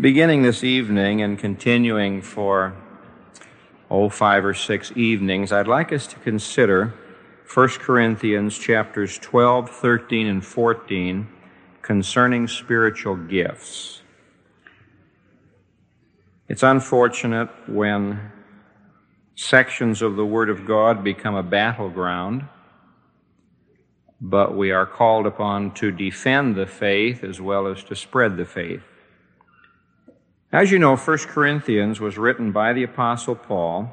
Beginning this evening and continuing for, oh, five or six evenings, I'd like us to consider 1 Corinthians chapters 12, 13, and 14 concerning spiritual gifts. It's unfortunate when sections of the Word of God become a battleground, but we are called upon to defend the faith as well as to spread the faith. As you know, 1 Corinthians was written by the Apostle Paul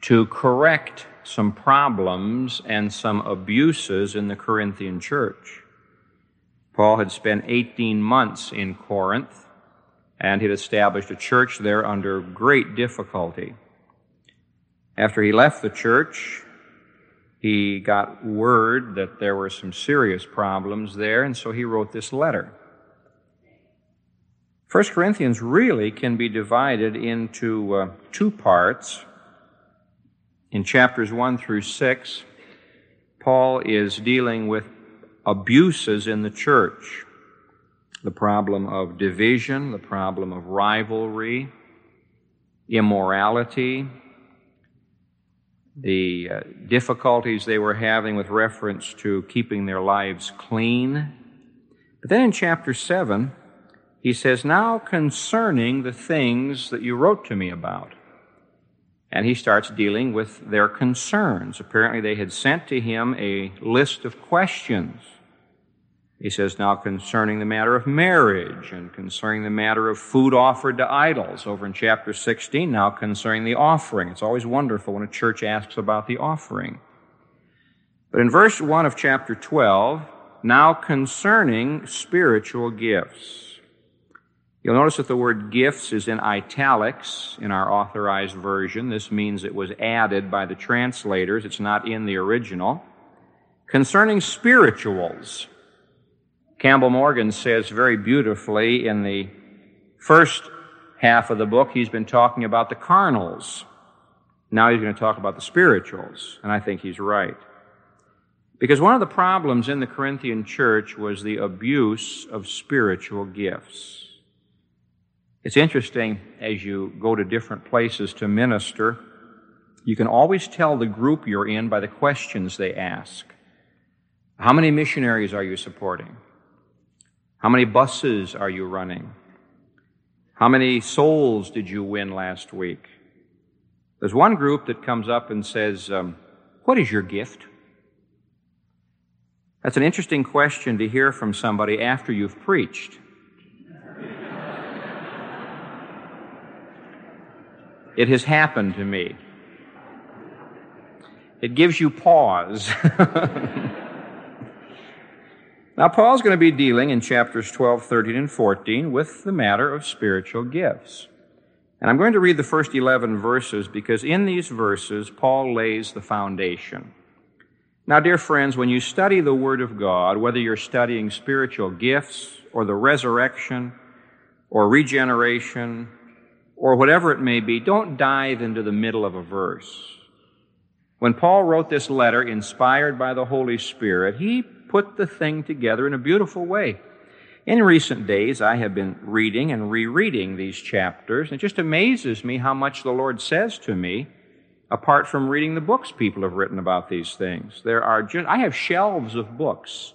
to correct some problems and some abuses in the Corinthian church. Paul had spent 18 months in Corinth and had established a church there under great difficulty. After he left the church, he got word that there were some serious problems there, and so he wrote this letter. 1 Corinthians really can be divided into uh, two parts. In chapters 1 through 6, Paul is dealing with abuses in the church the problem of division, the problem of rivalry, immorality, the uh, difficulties they were having with reference to keeping their lives clean. But then in chapter 7, he says, Now concerning the things that you wrote to me about. And he starts dealing with their concerns. Apparently, they had sent to him a list of questions. He says, Now concerning the matter of marriage and concerning the matter of food offered to idols, over in chapter 16, now concerning the offering. It's always wonderful when a church asks about the offering. But in verse 1 of chapter 12, now concerning spiritual gifts. You'll notice that the word gifts is in italics in our authorized version. This means it was added by the translators. It's not in the original. Concerning spirituals, Campbell Morgan says very beautifully in the first half of the book, he's been talking about the carnals. Now he's going to talk about the spirituals, and I think he's right. Because one of the problems in the Corinthian church was the abuse of spiritual gifts. It's interesting as you go to different places to minister, you can always tell the group you're in by the questions they ask. How many missionaries are you supporting? How many buses are you running? How many souls did you win last week? There's one group that comes up and says, um, What is your gift? That's an interesting question to hear from somebody after you've preached. It has happened to me. It gives you pause. now, Paul's going to be dealing in chapters 12, 13, and 14 with the matter of spiritual gifts. And I'm going to read the first 11 verses because in these verses, Paul lays the foundation. Now, dear friends, when you study the Word of God, whether you're studying spiritual gifts or the resurrection or regeneration or whatever it may be, don't dive into the middle of a verse. When Paul wrote this letter, inspired by the Holy Spirit, he put the thing together in a beautiful way. In recent days, I have been reading and rereading these chapters, and it just amazes me how much the Lord says to me apart from reading the books people have written about these things. There are just, I have shelves of books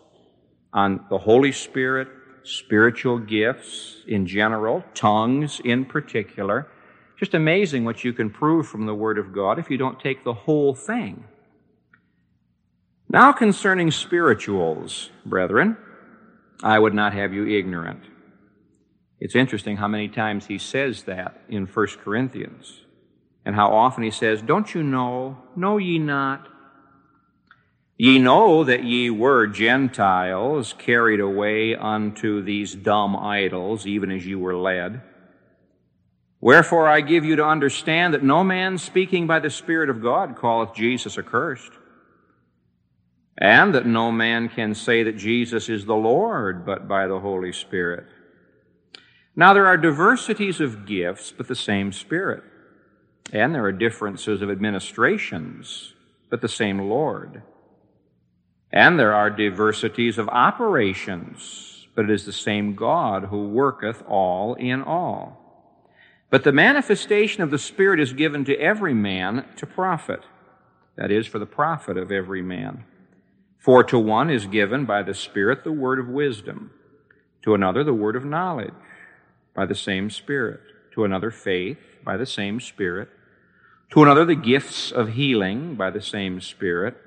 on the Holy Spirit, spiritual gifts in general, tongues in particular. Just amazing what you can prove from the Word of God if you don't take the whole thing. Now concerning spirituals, brethren, I would not have you ignorant. It's interesting how many times he says that in 1 Corinthians, and how often he says, Don't you know? Know ye not? Ye know that ye were Gentiles carried away unto these dumb idols, even as you were led. Wherefore I give you to understand that no man speaking by the Spirit of God calleth Jesus accursed, and that no man can say that Jesus is the Lord but by the Holy Spirit. Now there are diversities of gifts, but the same Spirit. And there are differences of administrations, but the same Lord. And there are diversities of operations, but it is the same God who worketh all in all. But the manifestation of the Spirit is given to every man to profit. That is, for the profit of every man. For to one is given by the Spirit the word of wisdom, to another the word of knowledge by the same Spirit, to another faith by the same Spirit, to another the gifts of healing by the same Spirit,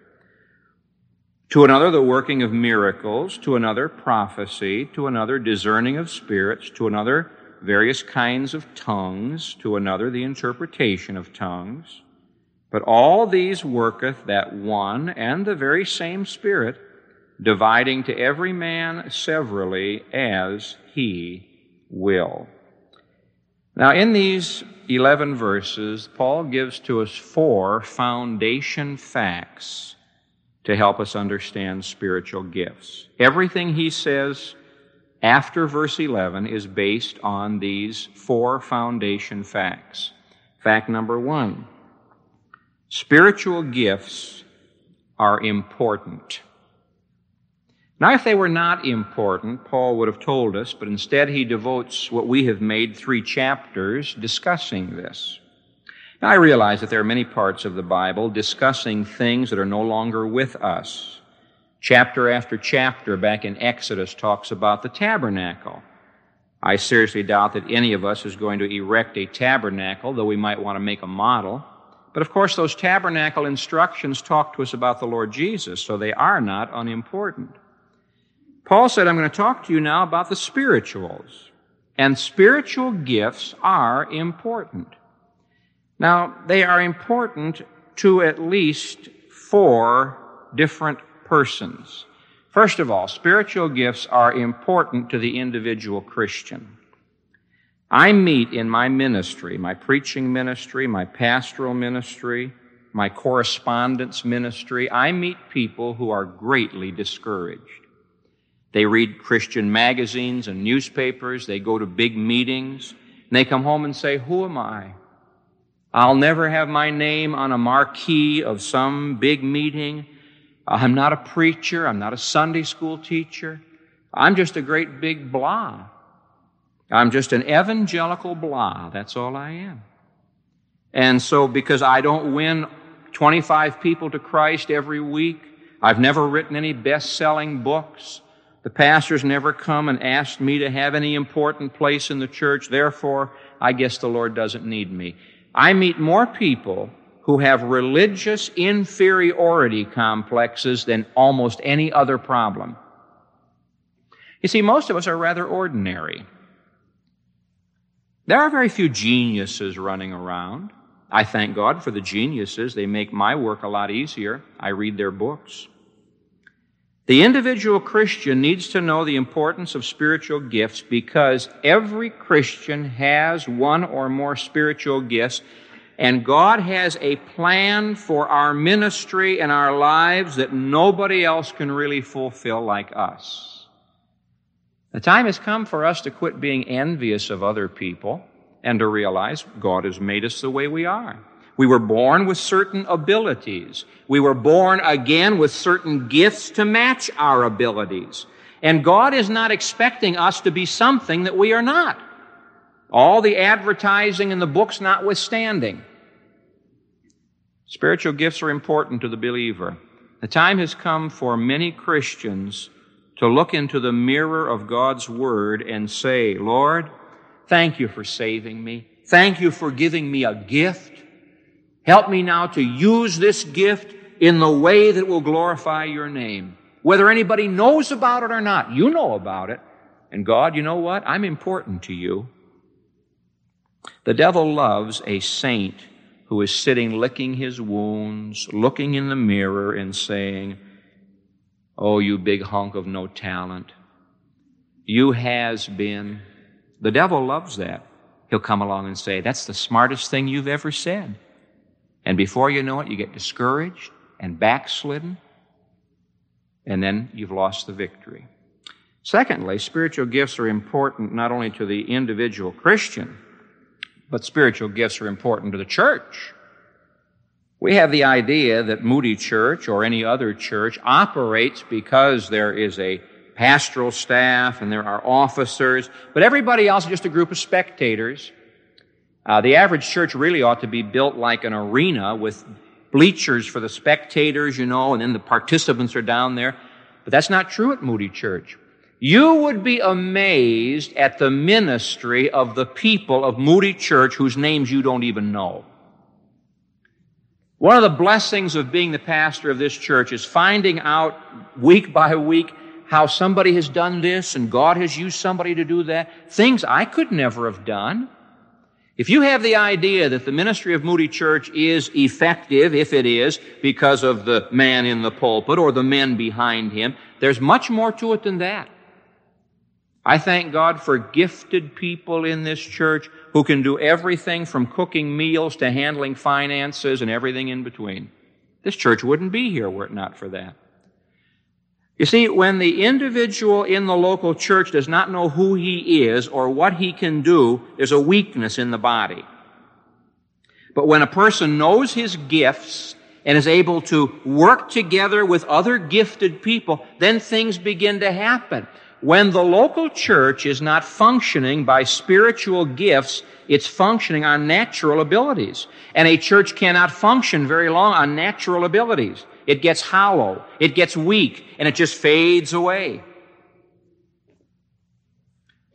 to another the working of miracles, to another prophecy, to another discerning of spirits, to another various kinds of tongues, to another the interpretation of tongues. But all these worketh that one and the very same Spirit, dividing to every man severally as he will. Now, in these 11 verses, Paul gives to us four foundation facts to help us understand spiritual gifts. Everything he says after verse 11 is based on these four foundation facts. Fact number one spiritual gifts are important. Now, if they were not important, Paul would have told us, but instead he devotes what we have made three chapters discussing this. Now, I realize that there are many parts of the Bible discussing things that are no longer with us. Chapter after chapter back in Exodus talks about the tabernacle. I seriously doubt that any of us is going to erect a tabernacle, though we might want to make a model. But of course, those tabernacle instructions talk to us about the Lord Jesus, so they are not unimportant. Paul said, I'm going to talk to you now about the spirituals. And spiritual gifts are important. Now, they are important to at least four different persons. First of all, spiritual gifts are important to the individual Christian. I meet in my ministry, my preaching ministry, my pastoral ministry, my correspondence ministry, I meet people who are greatly discouraged. They read Christian magazines and newspapers. They go to big meetings. And they come home and say, Who am I? I'll never have my name on a marquee of some big meeting. I'm not a preacher. I'm not a Sunday school teacher. I'm just a great big blah. I'm just an evangelical blah. That's all I am. And so, because I don't win 25 people to Christ every week, I've never written any best selling books. The pastor's never come and asked me to have any important place in the church. Therefore, I guess the Lord doesn't need me. I meet more people who have religious inferiority complexes than almost any other problem. You see, most of us are rather ordinary. There are very few geniuses running around. I thank God for the geniuses. They make my work a lot easier. I read their books. The individual Christian needs to know the importance of spiritual gifts because every Christian has one or more spiritual gifts, and God has a plan for our ministry and our lives that nobody else can really fulfill like us. The time has come for us to quit being envious of other people and to realize God has made us the way we are. We were born with certain abilities. We were born again with certain gifts to match our abilities. And God is not expecting us to be something that we are not. All the advertising and the books notwithstanding. Spiritual gifts are important to the believer. The time has come for many Christians to look into the mirror of God's Word and say, Lord, thank you for saving me. Thank you for giving me a gift. Help me now to use this gift in the way that will glorify your name. Whether anybody knows about it or not, you know about it. And God, you know what? I'm important to you. The devil loves a saint who is sitting licking his wounds, looking in the mirror and saying, Oh, you big hunk of no talent. You has been. The devil loves that. He'll come along and say, That's the smartest thing you've ever said. And before you know it, you get discouraged and backslidden, and then you've lost the victory. Secondly, spiritual gifts are important not only to the individual Christian, but spiritual gifts are important to the church. We have the idea that Moody Church or any other church operates because there is a pastoral staff and there are officers, but everybody else is just a group of spectators. Uh, the average church really ought to be built like an arena with bleachers for the spectators, you know, and then the participants are down there. But that's not true at Moody Church. You would be amazed at the ministry of the people of Moody Church whose names you don't even know. One of the blessings of being the pastor of this church is finding out week by week how somebody has done this and God has used somebody to do that. Things I could never have done. If you have the idea that the ministry of Moody Church is effective, if it is, because of the man in the pulpit or the men behind him, there's much more to it than that. I thank God for gifted people in this church who can do everything from cooking meals to handling finances and everything in between. This church wouldn't be here were it not for that. You see, when the individual in the local church does not know who he is or what he can do, there's a weakness in the body. But when a person knows his gifts and is able to work together with other gifted people, then things begin to happen. When the local church is not functioning by spiritual gifts, it's functioning on natural abilities. And a church cannot function very long on natural abilities. It gets hollow, it gets weak, and it just fades away.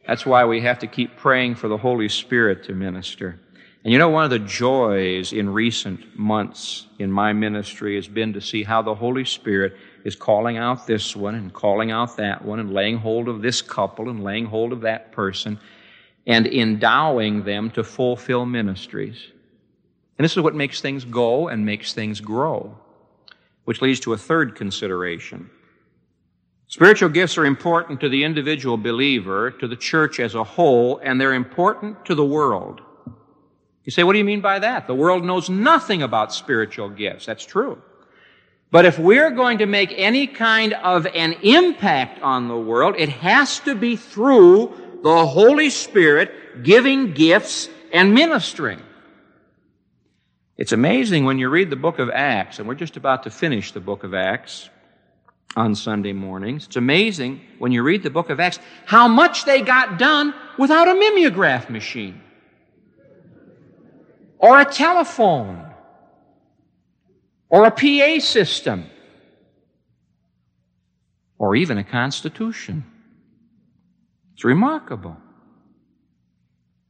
That's why we have to keep praying for the Holy Spirit to minister. And you know, one of the joys in recent months in my ministry has been to see how the Holy Spirit is calling out this one and calling out that one and laying hold of this couple and laying hold of that person and endowing them to fulfill ministries. And this is what makes things go and makes things grow which leads to a third consideration. Spiritual gifts are important to the individual believer, to the church as a whole, and they're important to the world. You say, what do you mean by that? The world knows nothing about spiritual gifts. That's true. But if we're going to make any kind of an impact on the world, it has to be through the Holy Spirit giving gifts and ministering. It's amazing when you read the book of Acts, and we're just about to finish the book of Acts on Sunday mornings. It's amazing when you read the book of Acts how much they got done without a mimeograph machine or a telephone or a PA system or even a constitution. It's remarkable.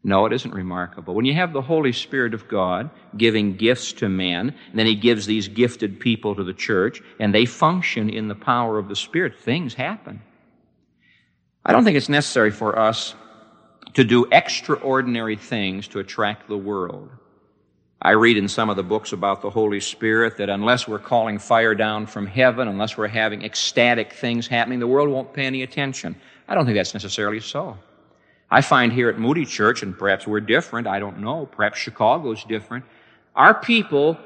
No, it isn't remarkable. When you have the Holy Spirit of God giving gifts to men, and then He gives these gifted people to the church, and they function in the power of the Spirit, things happen. I don't think it's necessary for us to do extraordinary things to attract the world. I read in some of the books about the Holy Spirit that unless we're calling fire down from heaven, unless we're having ecstatic things happening, the world won't pay any attention. I don't think that's necessarily so. I find here at Moody Church, and perhaps we're different, I don't know, perhaps Chicago's different, our people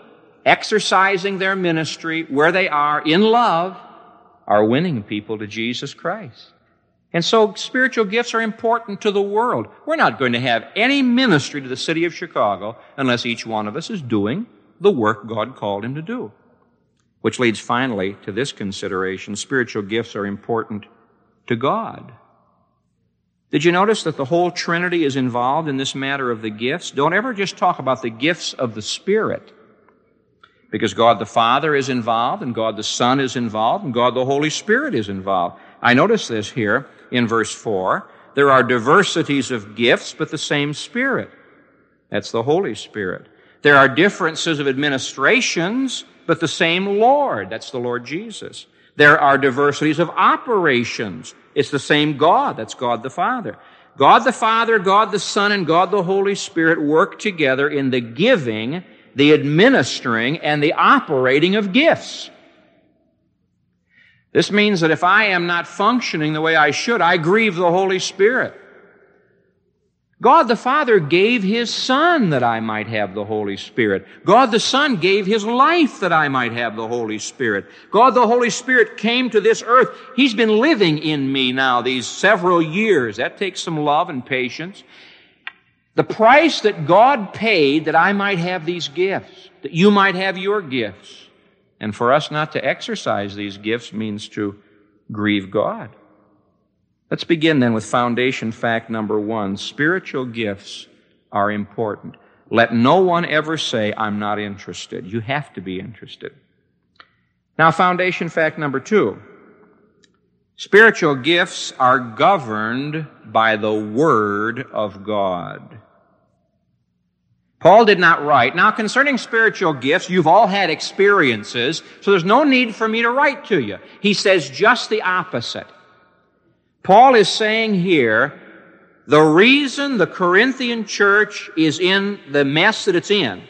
exercising their ministry where they are in love are winning people to Jesus Christ. And so spiritual gifts are important to the world. We're not going to have any ministry to the city of Chicago unless each one of us is doing the work God called him to do. Which leads finally to this consideration. Spiritual gifts are important to God. Did you notice that the whole Trinity is involved in this matter of the gifts? Don't ever just talk about the gifts of the Spirit. Because God the Father is involved, and God the Son is involved, and God the Holy Spirit is involved. I notice this here in verse 4. There are diversities of gifts, but the same Spirit. That's the Holy Spirit. There are differences of administrations, but the same Lord. That's the Lord Jesus. There are diversities of operations, it's the same God. That's God the Father. God the Father, God the Son, and God the Holy Spirit work together in the giving, the administering, and the operating of gifts. This means that if I am not functioning the way I should, I grieve the Holy Spirit. God the Father gave His Son that I might have the Holy Spirit. God the Son gave His life that I might have the Holy Spirit. God the Holy Spirit came to this earth. He's been living in me now these several years. That takes some love and patience. The price that God paid that I might have these gifts, that you might have your gifts. And for us not to exercise these gifts means to grieve God. Let's begin then with foundation fact number one. Spiritual gifts are important. Let no one ever say, I'm not interested. You have to be interested. Now, foundation fact number two. Spiritual gifts are governed by the Word of God. Paul did not write. Now, concerning spiritual gifts, you've all had experiences, so there's no need for me to write to you. He says just the opposite. Paul is saying here, the reason the Corinthian church is in the mess that it's in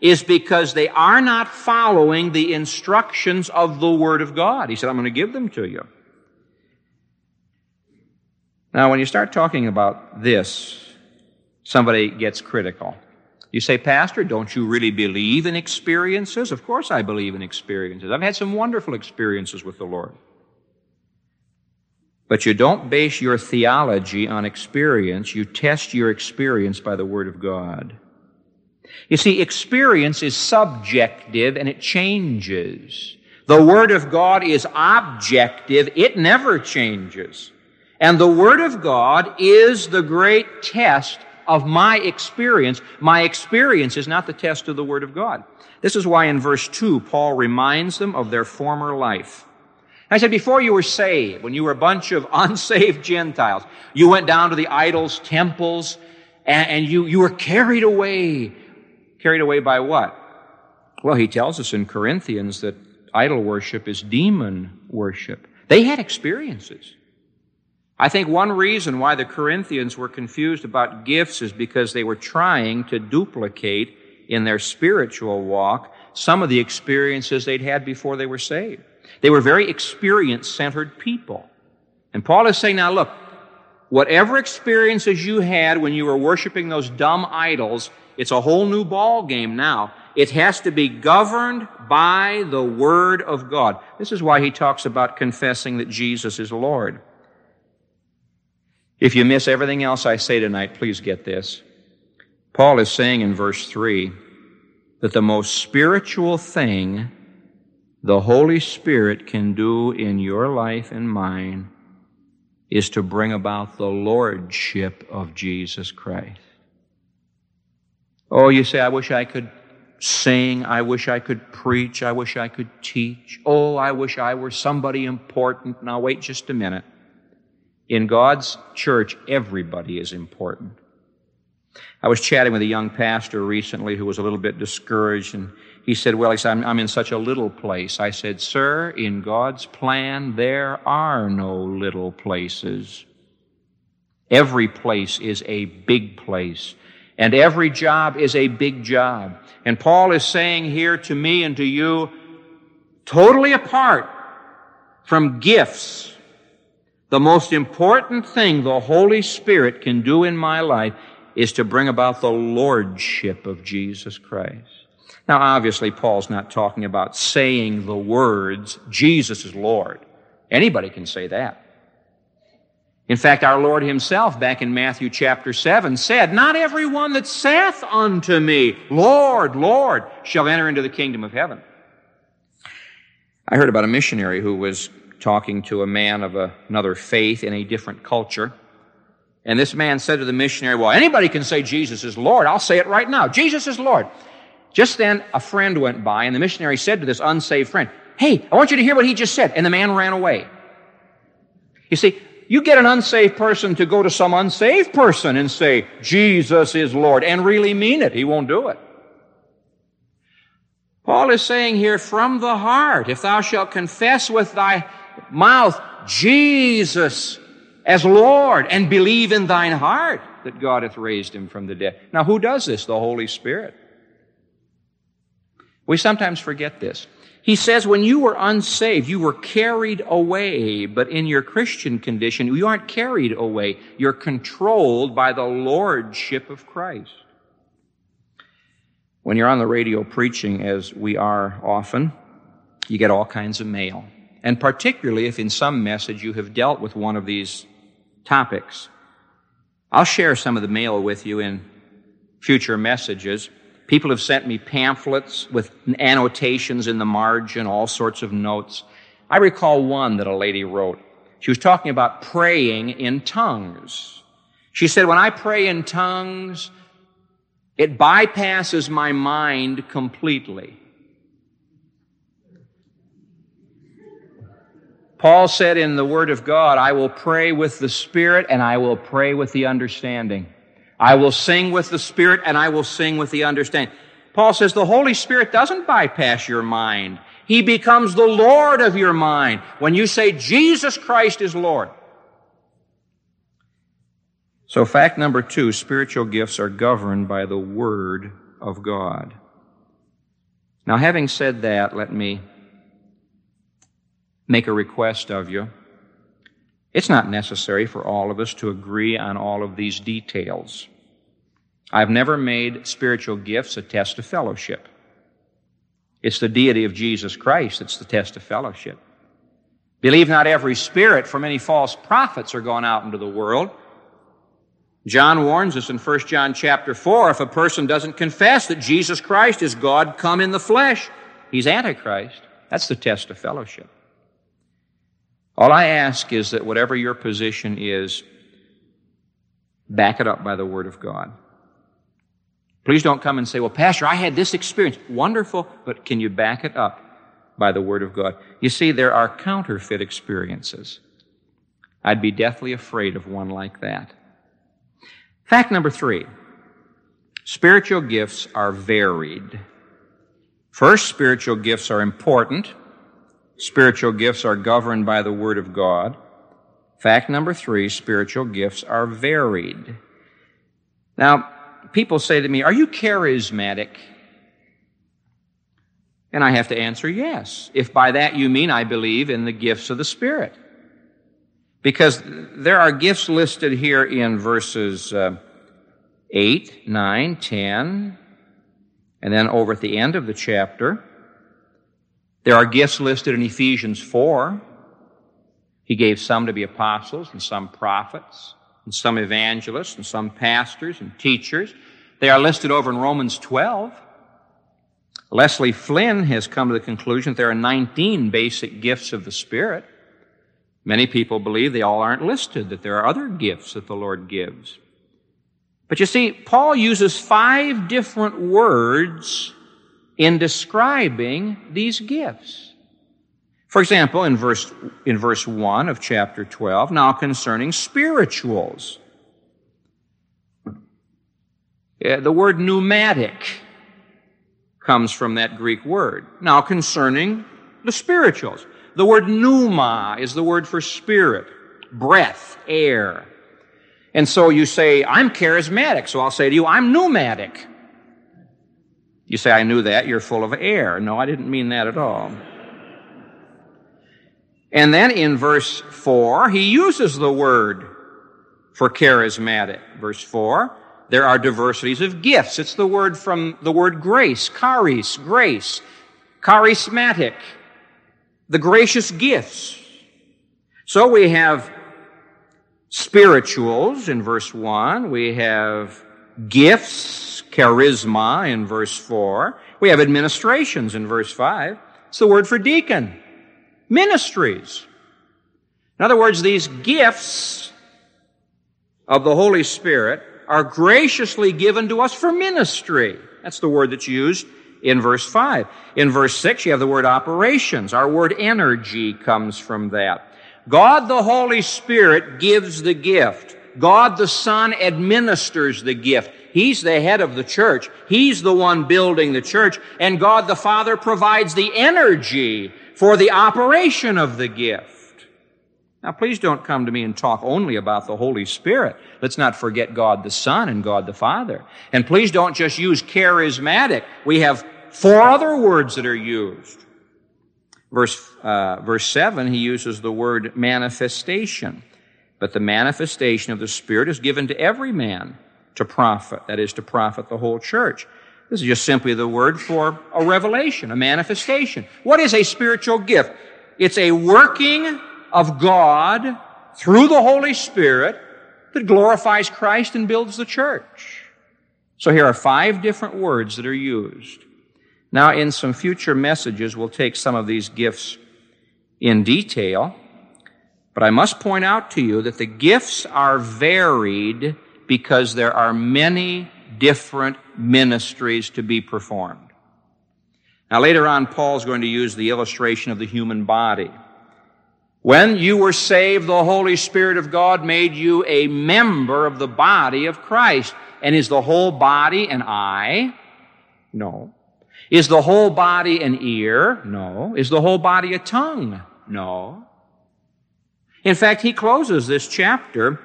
is because they are not following the instructions of the Word of God. He said, I'm going to give them to you. Now, when you start talking about this, somebody gets critical. You say, Pastor, don't you really believe in experiences? Of course I believe in experiences. I've had some wonderful experiences with the Lord. But you don't base your theology on experience. You test your experience by the Word of God. You see, experience is subjective and it changes. The Word of God is objective. It never changes. And the Word of God is the great test of my experience. My experience is not the test of the Word of God. This is why in verse 2, Paul reminds them of their former life. I said, before you were saved, when you were a bunch of unsaved Gentiles, you went down to the idols, temples, and, and you, you were carried away. Carried away by what? Well, he tells us in Corinthians that idol worship is demon worship. They had experiences. I think one reason why the Corinthians were confused about gifts is because they were trying to duplicate in their spiritual walk some of the experiences they'd had before they were saved. They were very experience centered people. And Paul is saying, now look, whatever experiences you had when you were worshiping those dumb idols, it's a whole new ball game now. It has to be governed by the Word of God. This is why he talks about confessing that Jesus is Lord. If you miss everything else I say tonight, please get this. Paul is saying in verse 3 that the most spiritual thing the Holy Spirit can do in your life and mine is to bring about the Lordship of Jesus Christ. Oh, you say, I wish I could sing. I wish I could preach. I wish I could teach. Oh, I wish I were somebody important. Now, wait just a minute. In God's church, everybody is important. I was chatting with a young pastor recently who was a little bit discouraged, and he said, Well, he said, I'm, I'm in such a little place. I said, Sir, in God's plan, there are no little places. Every place is a big place, and every job is a big job. And Paul is saying here to me and to you, totally apart from gifts, the most important thing the Holy Spirit can do in my life is to bring about the Lordship of Jesus Christ. Now, obviously, Paul's not talking about saying the words, Jesus is Lord. Anybody can say that. In fact, our Lord Himself, back in Matthew chapter 7, said, Not everyone that saith unto me, Lord, Lord, shall enter into the kingdom of heaven. I heard about a missionary who was talking to a man of another faith in a different culture. And this man said to the missionary, Well, anybody can say Jesus is Lord. I'll say it right now. Jesus is Lord. Just then, a friend went by, and the missionary said to this unsaved friend, Hey, I want you to hear what he just said. And the man ran away. You see, you get an unsaved person to go to some unsaved person and say, Jesus is Lord, and really mean it. He won't do it. Paul is saying here, from the heart, if thou shalt confess with thy mouth Jesus as Lord and believe in thine heart that God hath raised him from the dead. Now, who does this? The Holy Spirit. We sometimes forget this. He says, when you were unsaved, you were carried away, but in your Christian condition, you aren't carried away. You're controlled by the Lordship of Christ. When you're on the radio preaching, as we are often, you get all kinds of mail and particularly if in some message you have dealt with one of these topics. I'll share some of the mail with you in future messages. People have sent me pamphlets with annotations in the margin, all sorts of notes. I recall one that a lady wrote. She was talking about praying in tongues. She said, when I pray in tongues, it bypasses my mind completely. Paul said in the Word of God, I will pray with the Spirit and I will pray with the understanding. I will sing with the Spirit and I will sing with the understanding. Paul says the Holy Spirit doesn't bypass your mind. He becomes the Lord of your mind when you say Jesus Christ is Lord. So fact number two, spiritual gifts are governed by the Word of God. Now having said that, let me make a request of you. It's not necessary for all of us to agree on all of these details. I've never made spiritual gifts a test of fellowship. It's the deity of Jesus Christ that's the test of fellowship. Believe not every spirit, for many false prophets are gone out into the world. John warns us in 1 John chapter 4, if a person doesn't confess that Jesus Christ is God come in the flesh, he's Antichrist. That's the test of fellowship. All I ask is that whatever your position is, back it up by the Word of God. Please don't come and say, well, Pastor, I had this experience. Wonderful, but can you back it up by the Word of God? You see, there are counterfeit experiences. I'd be deathly afraid of one like that. Fact number three spiritual gifts are varied. First, spiritual gifts are important. Spiritual gifts are governed by the Word of God. Fact number three, spiritual gifts are varied. Now, people say to me, Are you charismatic? And I have to answer yes, if by that you mean I believe in the gifts of the Spirit. Because there are gifts listed here in verses uh, 8, 9, 10, and then over at the end of the chapter. There are gifts listed in Ephesians 4. He gave some to be apostles and some prophets and some evangelists and some pastors and teachers. They are listed over in Romans 12. Leslie Flynn has come to the conclusion that there are 19 basic gifts of the Spirit. Many people believe they all aren't listed, that there are other gifts that the Lord gives. But you see, Paul uses five different words in describing these gifts. For example, in verse, in verse 1 of chapter 12, now concerning spirituals. The word pneumatic comes from that Greek word. Now concerning the spirituals. The word pneuma is the word for spirit, breath, air. And so you say, I'm charismatic, so I'll say to you, I'm pneumatic. You say, I knew that. You're full of air. No, I didn't mean that at all. And then in verse 4, he uses the word for charismatic. Verse 4, there are diversities of gifts. It's the word from the word grace, charis, grace, charismatic, the gracious gifts. So we have spirituals in verse 1. We have gifts charisma in verse 4. We have administrations in verse 5. It's the word for deacon. Ministries. In other words, these gifts of the Holy Spirit are graciously given to us for ministry. That's the word that's used in verse 5. In verse 6, you have the word operations. Our word energy comes from that. God the Holy Spirit gives the gift. God the Son administers the gift. He's the head of the church. He's the one building the church. And God the Father provides the energy for the operation of the gift. Now, please don't come to me and talk only about the Holy Spirit. Let's not forget God the Son and God the Father. And please don't just use charismatic. We have four other words that are used. Verse, uh, verse 7, he uses the word manifestation. But the manifestation of the Spirit is given to every man to profit, that is, to profit the whole church. This is just simply the word for a revelation, a manifestation. What is a spiritual gift? It's a working of God through the Holy Spirit that glorifies Christ and builds the church. So here are five different words that are used. Now, in some future messages, we'll take some of these gifts in detail. But I must point out to you that the gifts are varied because there are many different ministries to be performed. Now later on, Paul's going to use the illustration of the human body. When you were saved, the Holy Spirit of God made you a member of the body of Christ. And is the whole body an eye? No. Is the whole body an ear? No. Is the whole body a tongue? No. In fact, he closes this chapter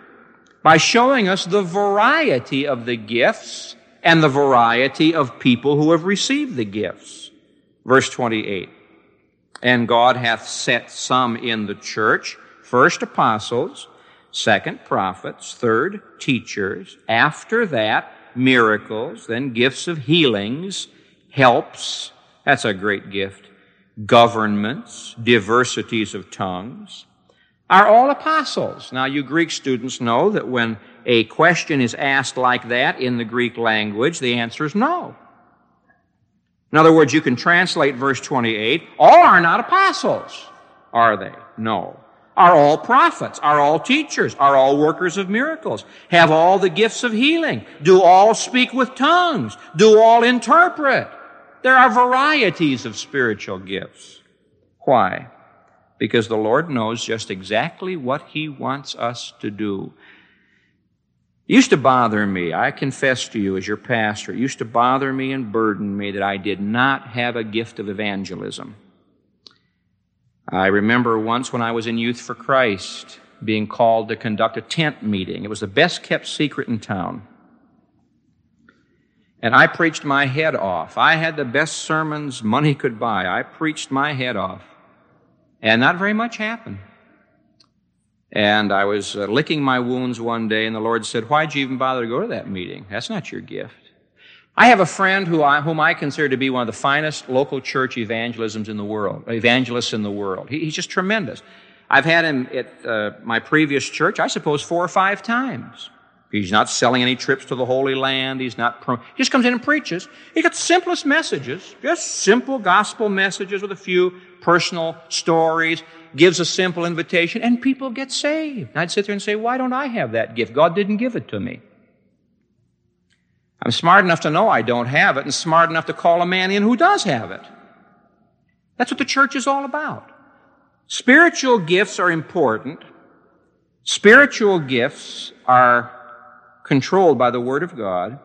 by showing us the variety of the gifts and the variety of people who have received the gifts. Verse 28. And God hath set some in the church, first apostles, second prophets, third teachers, after that miracles, then gifts of healings, helps, that's a great gift, governments, diversities of tongues, are all apostles. Now, you Greek students know that when a question is asked like that in the Greek language, the answer is no. In other words, you can translate verse 28 all are not apostles, are they? No. Are all prophets? Are all teachers? Are all workers of miracles? Have all the gifts of healing? Do all speak with tongues? Do all interpret? There are varieties of spiritual gifts. Why? Because the Lord knows just exactly what He wants us to do. It used to bother me, I confess to you as your pastor, it used to bother me and burden me that I did not have a gift of evangelism. I remember once when I was in Youth for Christ being called to conduct a tent meeting. It was the best kept secret in town. And I preached my head off. I had the best sermons money could buy. I preached my head off. And not very much happened. And I was uh, licking my wounds one day, and the Lord said, Why'd you even bother to go to that meeting? That's not your gift. I have a friend who I, whom I consider to be one of the finest local church evangelisms in the world, evangelists in the world. He, he's just tremendous. I've had him at uh, my previous church, I suppose, four or five times. He's not selling any trips to the Holy Land. He's not, he just comes in and preaches. He got simplest messages, just simple gospel messages with a few personal stories, gives a simple invitation, and people get saved. And I'd sit there and say, why don't I have that gift? God didn't give it to me. I'm smart enough to know I don't have it and smart enough to call a man in who does have it. That's what the church is all about. Spiritual gifts are important. Spiritual gifts are controlled by the Word of God,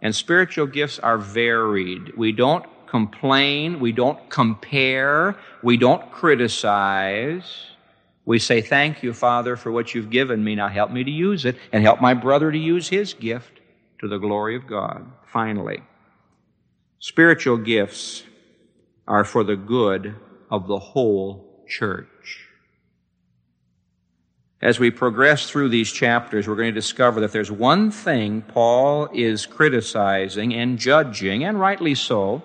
and spiritual gifts are varied. We don't complain, we don't compare, we don't criticize. We say, Thank you, Father, for what you've given me. Now help me to use it, and help my brother to use his gift to the glory of God. Finally, spiritual gifts are for the good of the whole church. As we progress through these chapters, we're going to discover that there's one thing Paul is criticizing and judging, and rightly so.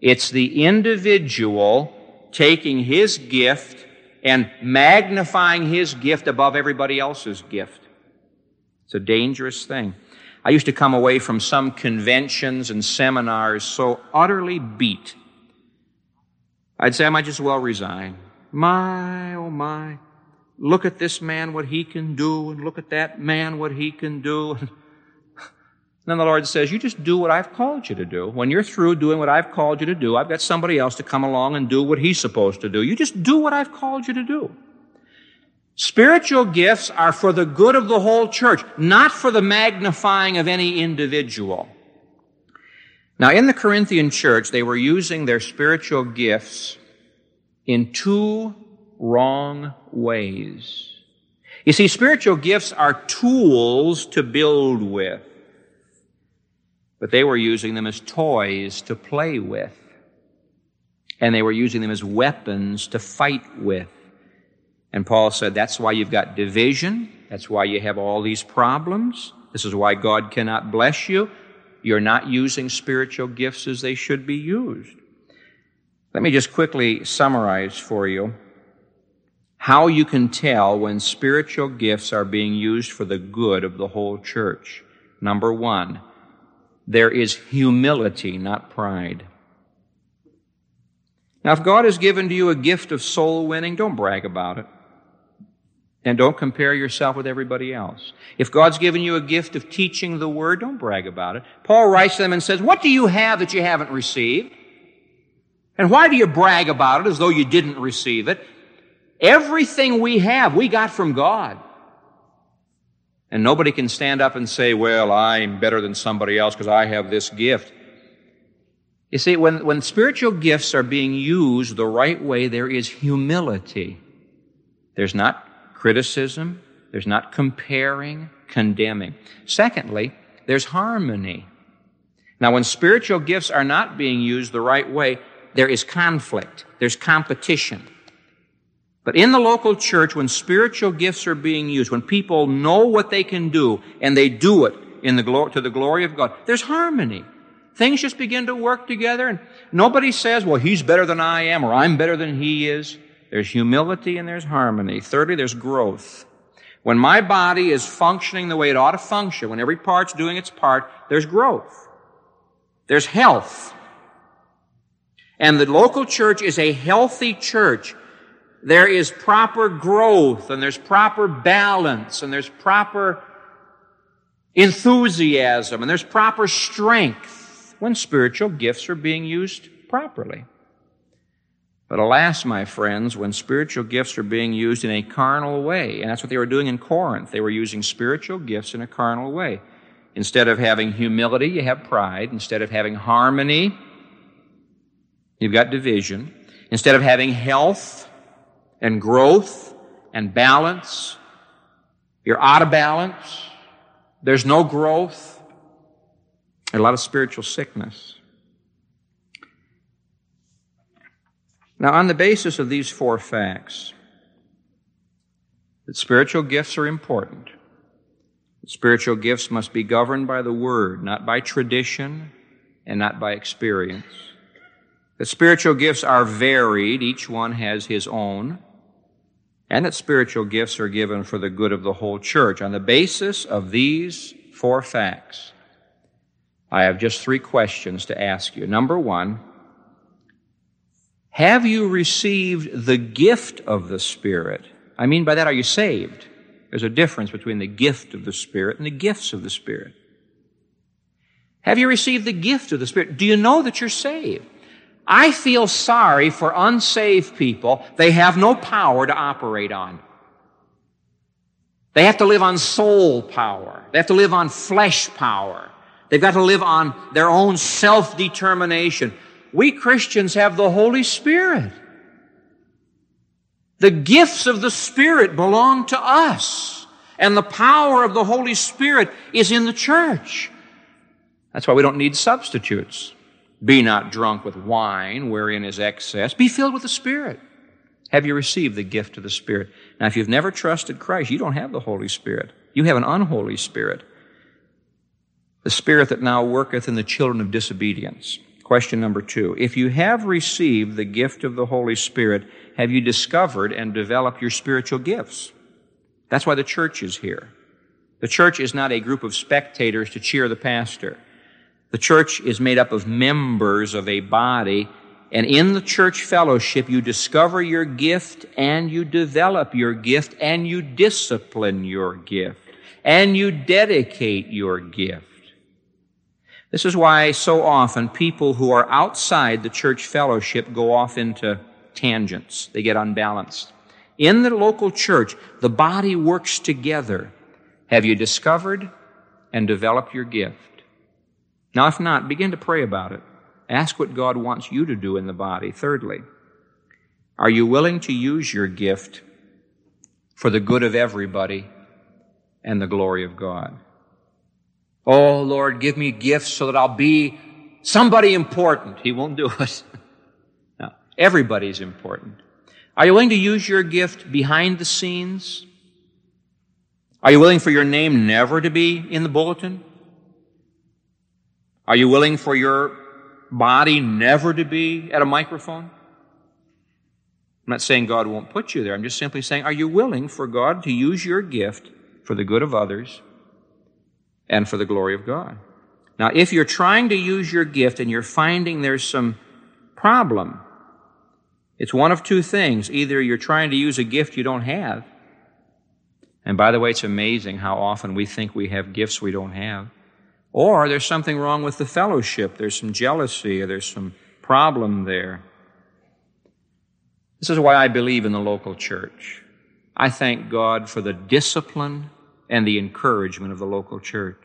It's the individual taking his gift and magnifying his gift above everybody else's gift. It's a dangerous thing. I used to come away from some conventions and seminars so utterly beat. I'd say I might just well resign. My, oh my. Look at this man, what he can do, and look at that man, what he can do. then the Lord says, You just do what I've called you to do. When you're through doing what I've called you to do, I've got somebody else to come along and do what he's supposed to do. You just do what I've called you to do. Spiritual gifts are for the good of the whole church, not for the magnifying of any individual. Now, in the Corinthian church, they were using their spiritual gifts in two wrong ways. You see, spiritual gifts are tools to build with, but they were using them as toys to play with, and they were using them as weapons to fight with. And Paul said that's why you've got division, that's why you have all these problems, this is why God cannot bless you. You're not using spiritual gifts as they should be used. Let me just quickly summarize for you how you can tell when spiritual gifts are being used for the good of the whole church. Number one, there is humility, not pride. Now, if God has given to you a gift of soul winning, don't brag about it. And don't compare yourself with everybody else. If God's given you a gift of teaching the Word, don't brag about it. Paul writes to them and says, What do you have that you haven't received? And why do you brag about it as though you didn't receive it? Everything we have, we got from God. And nobody can stand up and say, Well, I'm better than somebody else because I have this gift. You see, when, when spiritual gifts are being used the right way, there is humility. There's not criticism. There's not comparing, condemning. Secondly, there's harmony. Now, when spiritual gifts are not being used the right way, there is conflict. There's competition. But in the local church, when spiritual gifts are being used, when people know what they can do and they do it in the glo- to the glory of God, there's harmony. Things just begin to work together and nobody says, well, he's better than I am or I'm better than he is. There's humility and there's harmony. Thirdly, there's growth. When my body is functioning the way it ought to function, when every part's doing its part, there's growth. There's health. And the local church is a healthy church. There is proper growth and there's proper balance and there's proper enthusiasm and there's proper strength when spiritual gifts are being used properly. But alas, my friends, when spiritual gifts are being used in a carnal way, and that's what they were doing in Corinth, they were using spiritual gifts in a carnal way. Instead of having humility, you have pride. Instead of having harmony, you've got division. Instead of having health and growth and balance, you're out of balance. There's no growth. a lot of spiritual sickness. Now, on the basis of these four facts, that spiritual gifts are important, spiritual gifts must be governed by the Word, not by tradition and not by experience. That spiritual gifts are varied, each one has his own, and that spiritual gifts are given for the good of the whole church. On the basis of these four facts, I have just three questions to ask you. Number one, have you received the gift of the Spirit? I mean by that, are you saved? There's a difference between the gift of the Spirit and the gifts of the Spirit. Have you received the gift of the Spirit? Do you know that you're saved? I feel sorry for unsaved people. They have no power to operate on. They have to live on soul power. They have to live on flesh power. They've got to live on their own self-determination we Christians have the Holy Spirit. The gifts of the Spirit belong to us. And the power of the Holy Spirit is in the church. That's why we don't need substitutes. Be not drunk with wine, wherein is excess. Be filled with the Spirit. Have you received the gift of the Spirit? Now, if you've never trusted Christ, you don't have the Holy Spirit. You have an unholy Spirit. The Spirit that now worketh in the children of disobedience. Question number two. If you have received the gift of the Holy Spirit, have you discovered and developed your spiritual gifts? That's why the church is here. The church is not a group of spectators to cheer the pastor. The church is made up of members of a body, and in the church fellowship, you discover your gift and you develop your gift and you discipline your gift and you dedicate your gift. This is why so often people who are outside the church fellowship go off into tangents. They get unbalanced. In the local church, the body works together. Have you discovered and developed your gift? Now, if not, begin to pray about it. Ask what God wants you to do in the body. Thirdly, are you willing to use your gift for the good of everybody and the glory of God? Oh, Lord, give me gifts so that I'll be somebody important. He won't do it. no, everybody's important. Are you willing to use your gift behind the scenes? Are you willing for your name never to be in the bulletin? Are you willing for your body never to be at a microphone? I'm not saying God won't put you there. I'm just simply saying, are you willing for God to use your gift for the good of others and for the glory of God. Now, if you're trying to use your gift and you're finding there's some problem, it's one of two things. Either you're trying to use a gift you don't have, And by the way, it's amazing how often we think we have gifts we don't have. Or there's something wrong with the fellowship. There's some jealousy or there's some problem there. This is why I believe in the local church. I thank God for the discipline and the encouragement of the local church.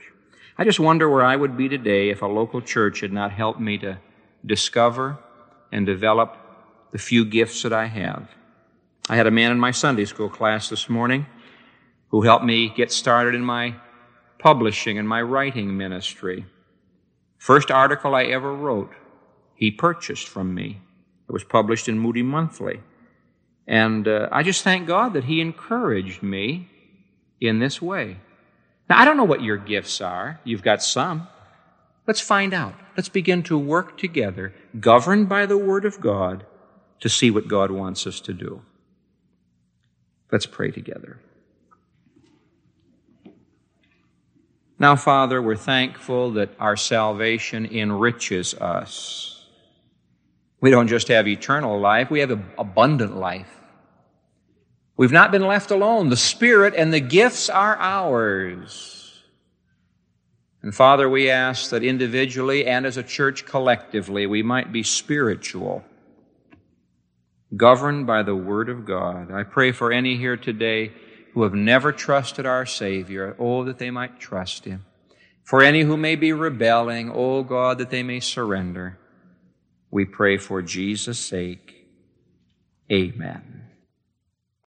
I just wonder where I would be today if a local church had not helped me to discover and develop the few gifts that I have. I had a man in my Sunday school class this morning who helped me get started in my publishing and my writing ministry. First article I ever wrote, he purchased from me. It was published in Moody Monthly. And uh, I just thank God that he encouraged me in this way. Now, I don't know what your gifts are. You've got some. Let's find out. Let's begin to work together, governed by the Word of God, to see what God wants us to do. Let's pray together. Now, Father, we're thankful that our salvation enriches us. We don't just have eternal life, we have abundant life. We've not been left alone. The Spirit and the gifts are ours. And Father, we ask that individually and as a church collectively, we might be spiritual, governed by the Word of God. I pray for any here today who have never trusted our Savior, oh, that they might trust Him. For any who may be rebelling, oh God, that they may surrender. We pray for Jesus' sake. Amen.